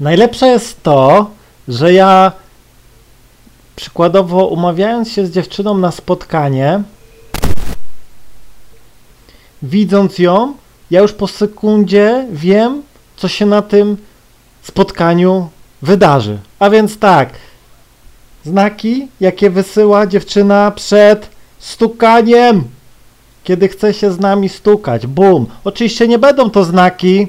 Najlepsze jest to, że ja przykładowo umawiając się z dziewczyną na spotkanie, widząc ją, ja już po sekundzie wiem, co się na tym spotkaniu wydarzy. A więc tak, znaki, jakie wysyła dziewczyna przed stukaniem, kiedy chce się z nami stukać. Bum. Oczywiście nie będą to znaki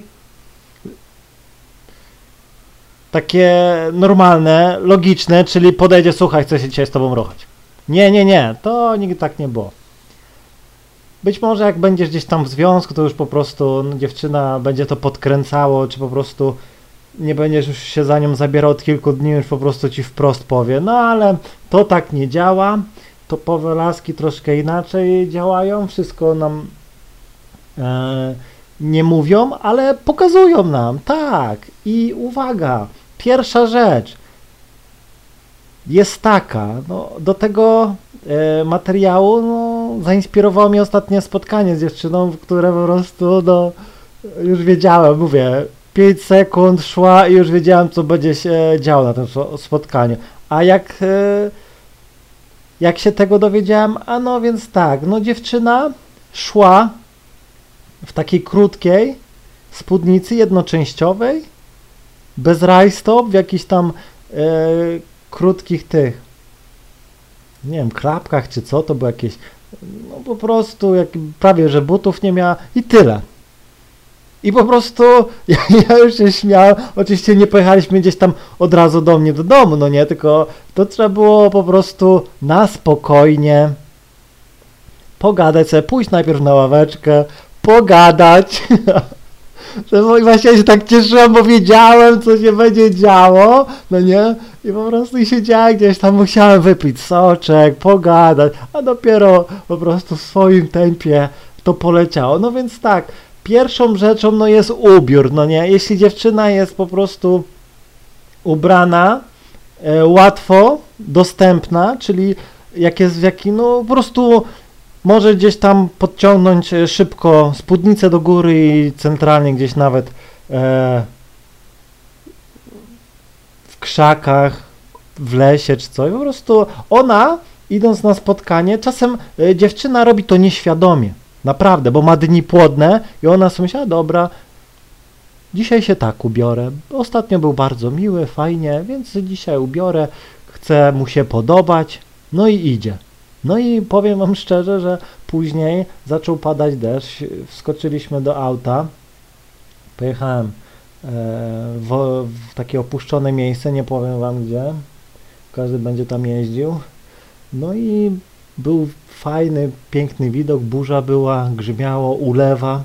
takie normalne, logiczne, czyli podejdzie, słuchaj, chcę się dzisiaj z tobą ruchać. Nie, nie, nie, to nigdy tak nie było. Być może jak będziesz gdzieś tam w związku, to już po prostu no, dziewczyna będzie to podkręcało, czy po prostu nie będziesz już się za nią zabierał od kilku dni, już po prostu ci wprost powie. No ale to tak nie działa. Topowe laski troszkę inaczej działają, wszystko nam e, nie mówią, ale pokazują nam, tak. I uwaga, pierwsza rzecz jest taka, no, do tego e, materiału no, zainspirowało mnie ostatnie spotkanie z dziewczyną, które po prostu no, już wiedziałem, mówię, 5 sekund szła i już wiedziałem, co będzie się działo na tym spotkaniu. A jak, e, jak się tego dowiedziałem, a no więc tak, no dziewczyna szła w takiej krótkiej spódnicy jednoczęściowej, bez rajstop, w jakichś tam e, krótkich tych, nie wiem, klapkach czy co, to było jakieś, no po prostu, jak, prawie że butów nie miała i tyle. I po prostu ja, ja, już się śmiałem. Oczywiście nie pojechaliśmy gdzieś tam od razu do mnie do domu, no nie, tylko to trzeba było po prostu na spokojnie pogadać sobie, pójść najpierw na ławeczkę, pogadać. I właśnie się tak cieszyłem, bo wiedziałem, co się będzie działo, no nie? I po prostu siedziałem gdzieś tam, musiałem wypić soczek, pogadać, a dopiero po prostu w swoim tempie to poleciało. No więc tak, pierwszą rzeczą no jest ubiór, no nie? Jeśli dziewczyna jest po prostu ubrana, e, łatwo dostępna, czyli jak jest w jakim, no po prostu może gdzieś tam podciągnąć e, szybko spódnicę do góry i centralnie gdzieś nawet e, w krzakach, w lesie czy coś. Po prostu ona, idąc na spotkanie, czasem e, dziewczyna robi to nieświadomie. Naprawdę, bo ma dni płodne i ona sobie myślała, dobra, dzisiaj się tak ubiorę. Ostatnio był bardzo miły, fajnie, więc dzisiaj ubiorę, chcę mu się podobać, no i idzie. No i powiem wam szczerze, że później zaczął padać deszcz, wskoczyliśmy do auta, pojechałem e, w, w takie opuszczone miejsce, nie powiem wam gdzie, każdy będzie tam jeździł. No i był fajny, piękny widok, burza była, grzmiało, ulewa,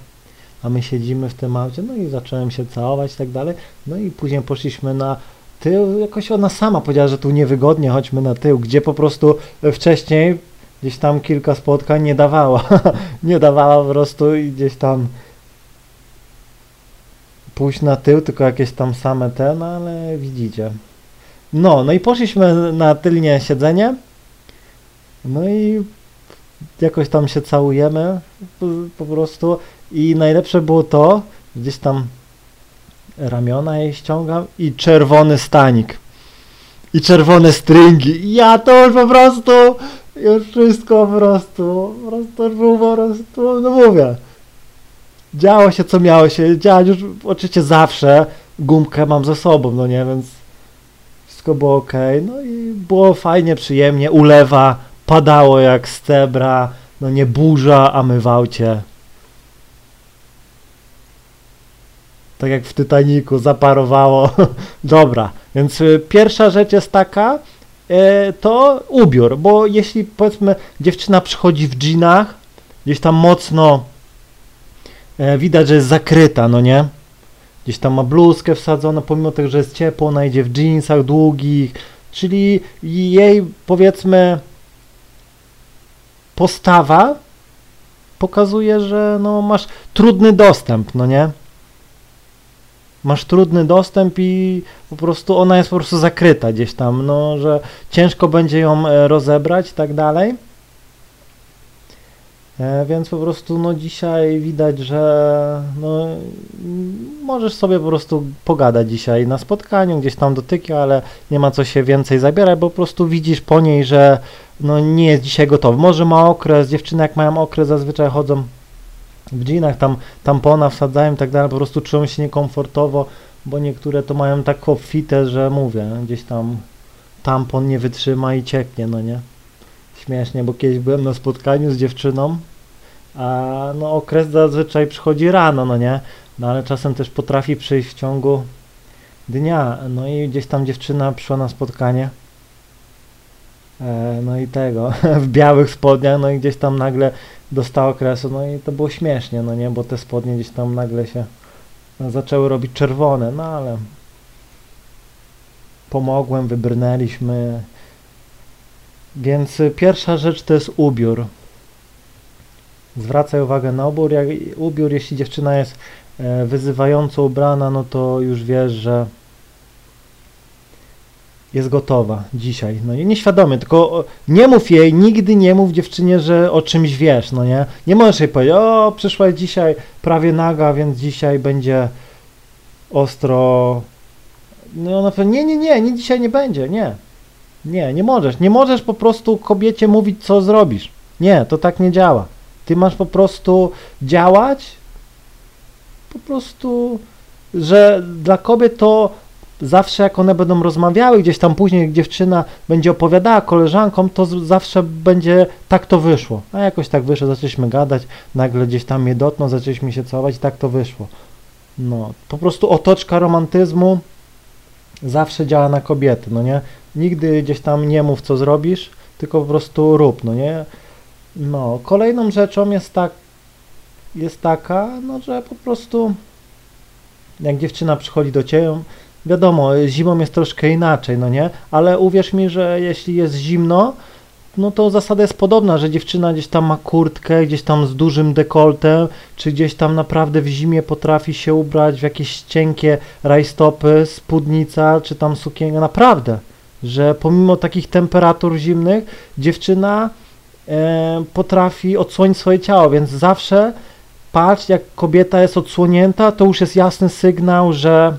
a my siedzimy w tym aucie, no i zacząłem się całować i tak dalej. No i później poszliśmy na tył, jakoś ona sama powiedziała, że tu niewygodnie, chodźmy na tył, gdzie po prostu wcześniej gdzieś tam kilka spotkań nie dawała, nie dawała po prostu i gdzieś tam pójść na tył, tylko jakieś tam same te, no ale widzicie. No, no i poszliśmy na tylnie siedzenie, no i jakoś tam się całujemy po, po prostu. I najlepsze było to, gdzieś tam ramiona jej ściągam i czerwony stanik. I czerwone stringi. Ja to już po prostu, już wszystko po prostu, po prostu już było po prostu, no mówię. Działo się co miało się działać, już oczywiście zawsze gumkę mam ze sobą, no nie, więc wszystko było ok. No i było fajnie, przyjemnie, ulewa, padało jak z cebra, no nie burza, a my w aucie. Tak jak w Titaniku zaparowało. Dobra, więc y, pierwsza rzecz jest taka, y, to ubiór, bo jeśli powiedzmy dziewczyna przychodzi w dżinach, gdzieś tam mocno e, widać, że jest zakryta, no nie? Gdzieś tam ma bluzkę wsadzoną, pomimo tego, że jest ciepło, ona idzie w dżinsach długich, czyli jej powiedzmy postawa pokazuje, że no, masz trudny dostęp, no nie? Masz trudny dostęp i po prostu ona jest po prostu zakryta gdzieś tam, no, że ciężko będzie ją e, rozebrać i tak dalej. E, więc po prostu no dzisiaj widać, że no, możesz sobie po prostu pogadać dzisiaj na spotkaniu, gdzieś tam dotyka, ale nie ma co się więcej zabierać, bo po prostu widzisz po niej, że no nie jest dzisiaj gotowy. Może ma okres, dziewczyny jak mają okres zazwyczaj chodzą w dżinach, tam tampona wsadzają i tak dalej, po prostu czują się niekomfortowo, bo niektóre to mają tak obfite, że mówię, gdzieś tam tampon nie wytrzyma i cieknie, no nie? Śmiesznie, bo kiedyś byłem na spotkaniu z dziewczyną, a no okres zazwyczaj przychodzi rano, no nie? No ale czasem też potrafi przyjść w ciągu dnia, no i gdzieś tam dziewczyna przyszła na spotkanie, e, no i tego, w białych spodniach, no i gdzieś tam nagle dostała okresu, no i to było śmiesznie, no nie? Bo te spodnie gdzieś tam nagle się zaczęły robić czerwone, no ale pomogłem, wybrnęliśmy. Więc pierwsza rzecz to jest ubiór. Zwracaj uwagę na ubiór. Jak, ubiór, jeśli dziewczyna jest e, wyzywająco ubrana, no to już wiesz, że jest gotowa dzisiaj. No i nieświadomie, tylko nie mów jej, nigdy nie mów dziewczynie, że o czymś wiesz, no nie? Nie możesz jej powiedzieć, o, przyszłaś dzisiaj prawie naga, więc dzisiaj będzie ostro. No ona powie, nie, nie, nie, nie, dzisiaj nie będzie, nie. Nie, nie możesz. Nie możesz po prostu kobiecie mówić, co zrobisz. Nie, to tak nie działa. Ty masz po prostu działać, po prostu, że dla kobiet to zawsze jak one będą rozmawiały, gdzieś tam później dziewczyna będzie opowiadała koleżankom, to zawsze będzie tak to wyszło. A jakoś tak wyszło, zaczęliśmy gadać, nagle gdzieś tam mnie dotknął, zaczęliśmy się całować i tak to wyszło. No, po prostu otoczka romantyzmu zawsze działa na kobiety, no nie? Nigdy gdzieś tam nie mów, co zrobisz, tylko po prostu rób, no nie? No, kolejną rzeczą jest tak, jest taka, no, że po prostu jak dziewczyna przychodzi do ciebie, wiadomo, zimą jest troszkę inaczej, no nie? Ale uwierz mi, że jeśli jest zimno, no to zasada jest podobna, że dziewczyna gdzieś tam ma kurtkę, gdzieś tam z dużym dekoltem, czy gdzieś tam naprawdę w zimie potrafi się ubrać w jakieś cienkie rajstopy, spódnica, czy tam sukienka, naprawdę, że pomimo takich temperatur zimnych, dziewczyna e, potrafi odsłonić swoje ciało, więc zawsze patrz, jak kobieta jest odsłonięta, to już jest jasny sygnał, że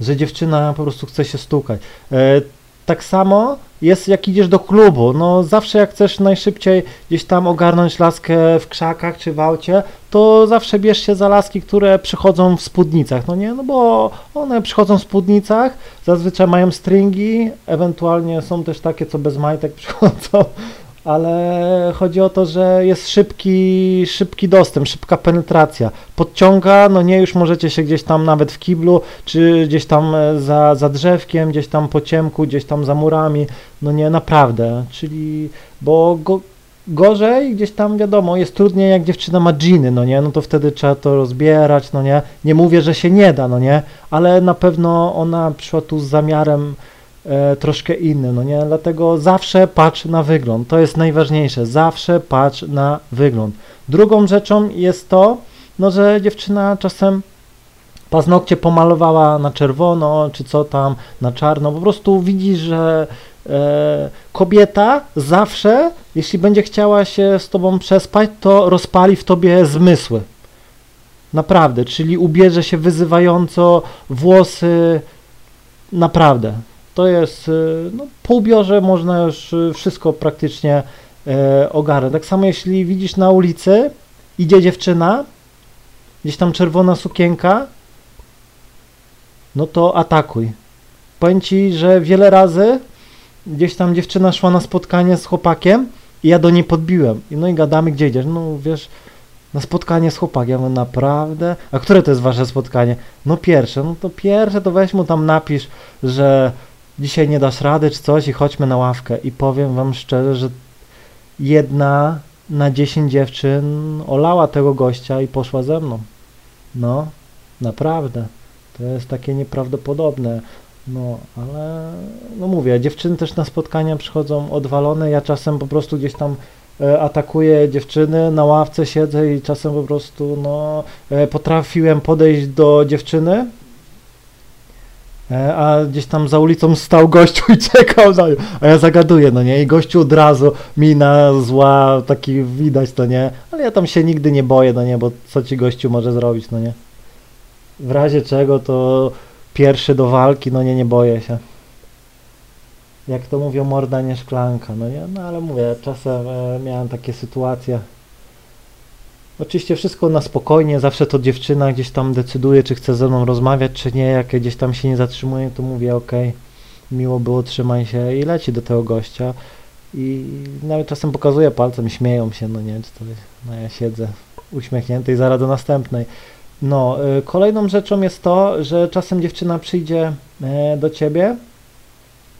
że dziewczyna po prostu chce się stukać. E, tak samo jest jak idziesz do klubu, no zawsze jak chcesz najszybciej gdzieś tam ogarnąć laskę w krzakach czy w aucie, to zawsze bierz się za laski, które przychodzą w spódnicach, no nie, no bo one przychodzą w spódnicach, zazwyczaj mają stringi, ewentualnie są też takie, co bez majtek przychodzą, ale chodzi o to, że jest szybki, szybki dostęp, szybka penetracja. Podciąga, no nie, już możecie się gdzieś tam nawet w kiblu, czy gdzieś tam e, za, za drzewkiem, gdzieś tam po ciemku, gdzieś tam za murami, no nie, naprawdę, czyli, bo go, gorzej gdzieś tam wiadomo, jest trudniej jak dziewczyna ma dżiny, no nie, no to wtedy trzeba to rozbierać, no nie, nie mówię, że się nie da, no nie, ale na pewno ona przyszła tu z zamiarem e, troszkę inny, no nie? Dlatego zawsze patrz na wygląd. To jest najważniejsze. Zawsze patrz na wygląd. Drugą rzeczą jest to, no, że dziewczyna czasem paznokcie pomalowała na czerwono, czy co tam, na czarno. Po prostu widzi, że e, kobieta zawsze, jeśli będzie chciała się z tobą przespać, to rozpali w tobie zmysły. Naprawdę, czyli ubierze się wyzywająco, włosy, naprawdę to jest, y, no, po ubiorze można już y, wszystko praktycznie e, ogarnąć. Tak samo jeśli widzisz na ulicy, idzie dziewczyna, gdzieś tam czerwona sukienka, no to atakuj. Powiem Ci, że wiele razy gdzieś tam dziewczyna szła na spotkanie z chłopakiem i ja do niej podbiłem. No i gadamy, gdzie idziesz? No wiesz, na spotkanie z chłopakiem. Naprawdę? A które to jest wasze spotkanie? No pierwsze. No to pierwsze to weź mu tam napisz, że dzisiaj nie dasz rady czy coś i chodźmy na ławkę. I powiem wam szczerze, że jedna na dziesięć dziewczyn olała tego gościa i poszła ze mną. No, naprawdę. To jest takie nieprawdopodobne. No, ale no mówię, dziewczyny też na spotkania przychodzą odwalone. Ja czasem po prostu gdzieś tam e, atakuję dziewczyny, na ławce siedzę i czasem po prostu no, e, potrafiłem podejść do dziewczyny a gdzieś tam za ulicą stał gościu i czekał na nią, a ja zagaduję, no nie, i gościu od razu, mina zła, taki widać, to nie, ale ja tam się nigdy nie boję, no nie, bo co ci gościu może zrobić, no nie. W razie czego to pierwszy do walki, no nie, nie boję się. Jak to mówią, morda nie szklanka, no nie, no ale mówię, czasem e, miałem takie sytuacje. Oczywiście wszystko na spokojnie, zawsze to dziewczyna gdzieś tam decyduje, czy chce ze mną rozmawiać, czy nie, jak gdzieś tam się nie zatrzymuje, to mówię, okej, miło było, trzymaj się i leci do tego gościa. I nawet czasem pokazuje palcem, śmieją się, no nie, czy to, no ja siedzę uśmiechnięty i zaraz do następnej. No, y, kolejną rzeczą jest to, że czasem dziewczyna przyjdzie e, do ciebie,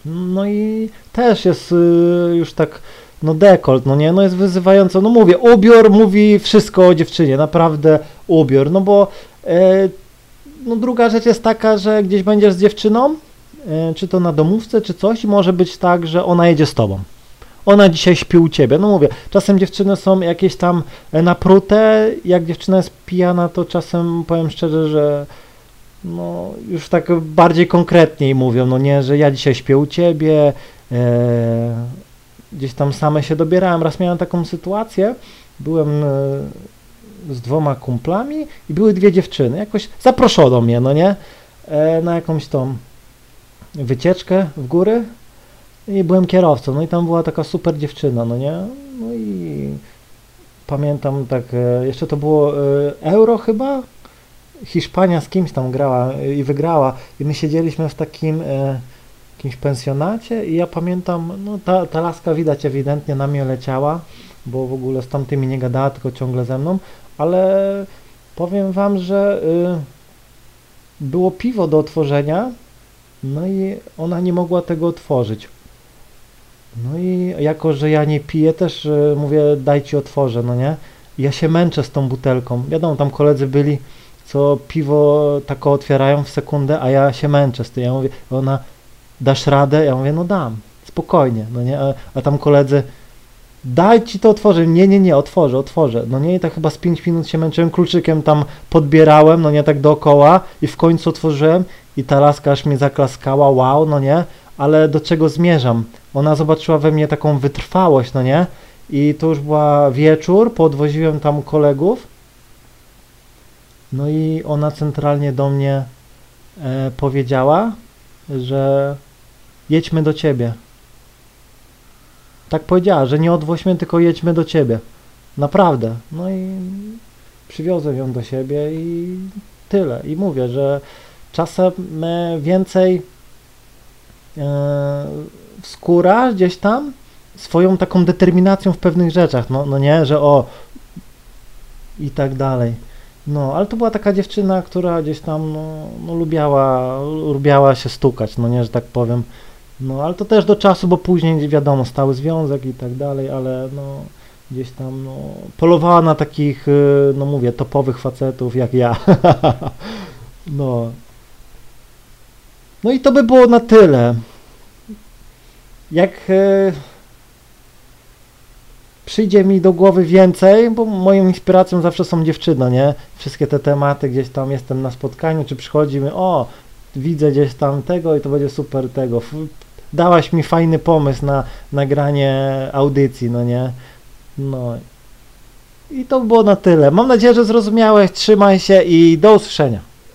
no i też jest y, już tak, no dekolt, no nie, no jest wyzywająco, no mówię, ubiór mówi wszystko o dziewczynie, naprawdę ubiór, no bo e, no druga rzecz jest taka, że gdzieś będziesz z dziewczyną, e, czy to na domówce, czy coś może być tak, że ona jedzie z tobą. Ona dzisiaj śpi u ciebie. No mówię, czasem dziewczyny są jakieś tam e, naprute, jak dziewczyna jest pijana, to czasem powiem szczerze, że no już tak bardziej konkretniej mówią, no nie, że ja dzisiaj śpię u ciebie, e, gdzieś tam same się dobierałem. Raz miałem taką sytuację, byłem e, z dwoma kumplami i były dwie dziewczyny, jakoś zaproszono mnie, no nie, e, na jakąś tą wycieczkę w góry i byłem kierowcą, no i tam była taka super dziewczyna, no nie, no i pamiętam tak, e, jeszcze to było euro chyba, Hiszpania z kimś tam grała i wygrała. I my siedzieliśmy w takim jakimś pensjonacie i ja pamiętam, no ta, ta laska widać ewidentnie na mnie leciała, bo w ogóle z tamtymi nie gadała, tylko ciągle ze mną, ale powiem wam, że y, było piwo do otworzenia, no i ona nie mogła tego otworzyć. No i jako, że ja nie piję, też y, mówię, dajcie otworzę, no nie? Ja się męczę z tą butelką. Wiadomo, tam koledzy byli, co piwo tak otwierają w sekundę, a ja się męczę z tym. Ja mówię, ona, dasz radę? Ja mówię, no dam, spokojnie, no nie? A, a tam koledzy, daj ci to otworzę. Nie, nie, nie, otworzę, otworzę. No nie, i tak chyba z 5 minut się męczyłem, kluczykiem tam podbierałem, no nie, tak dookoła i w końcu otworzyłem i ta laska aż mnie zaklaskała, wow, no nie, ale do czego zmierzam? Ona zobaczyła we mnie taką wytrwałość, no nie? I to już była wieczór, podwoziłem tam kolegów, no i ona centralnie do mnie e, powiedziała, że jedźmy do ciebie. Tak powiedziała, że nie odwoźmy, tylko jedźmy do ciebie. Naprawdę. No i przywiozłem ją do siebie i tyle. I mówię, że czasem więcej e, skóra gdzieś tam swoją taką determinacją w pewnych rzeczach, no, no nie, że o i tak dalej. No, ale to była taka dziewczyna, która gdzieś tam no, no, lubiała, lubiała się stukać, no nie, że tak powiem. No, ale to też do czasu, bo później wiadomo, stały związek i tak dalej, ale no gdzieś tam no, polowała na takich, y, no mówię, topowych facetów jak ja. no. No i to by było na tyle. Jak e, przyjdzie mi do głowy więcej, bo moją inspiracją zawsze są dziewczyny, nie? Wszystkie te tematy, gdzieś tam jestem na spotkaniu, czy przychodzi mi, o, widzę gdzieś tam tego i to będzie super tego. Dałaś mi fajny pomysł na nagranie audycji, no nie? No. I to było na tyle. Mam nadzieję, że zrozumiałeś. Trzymaj się i do usłyszenia.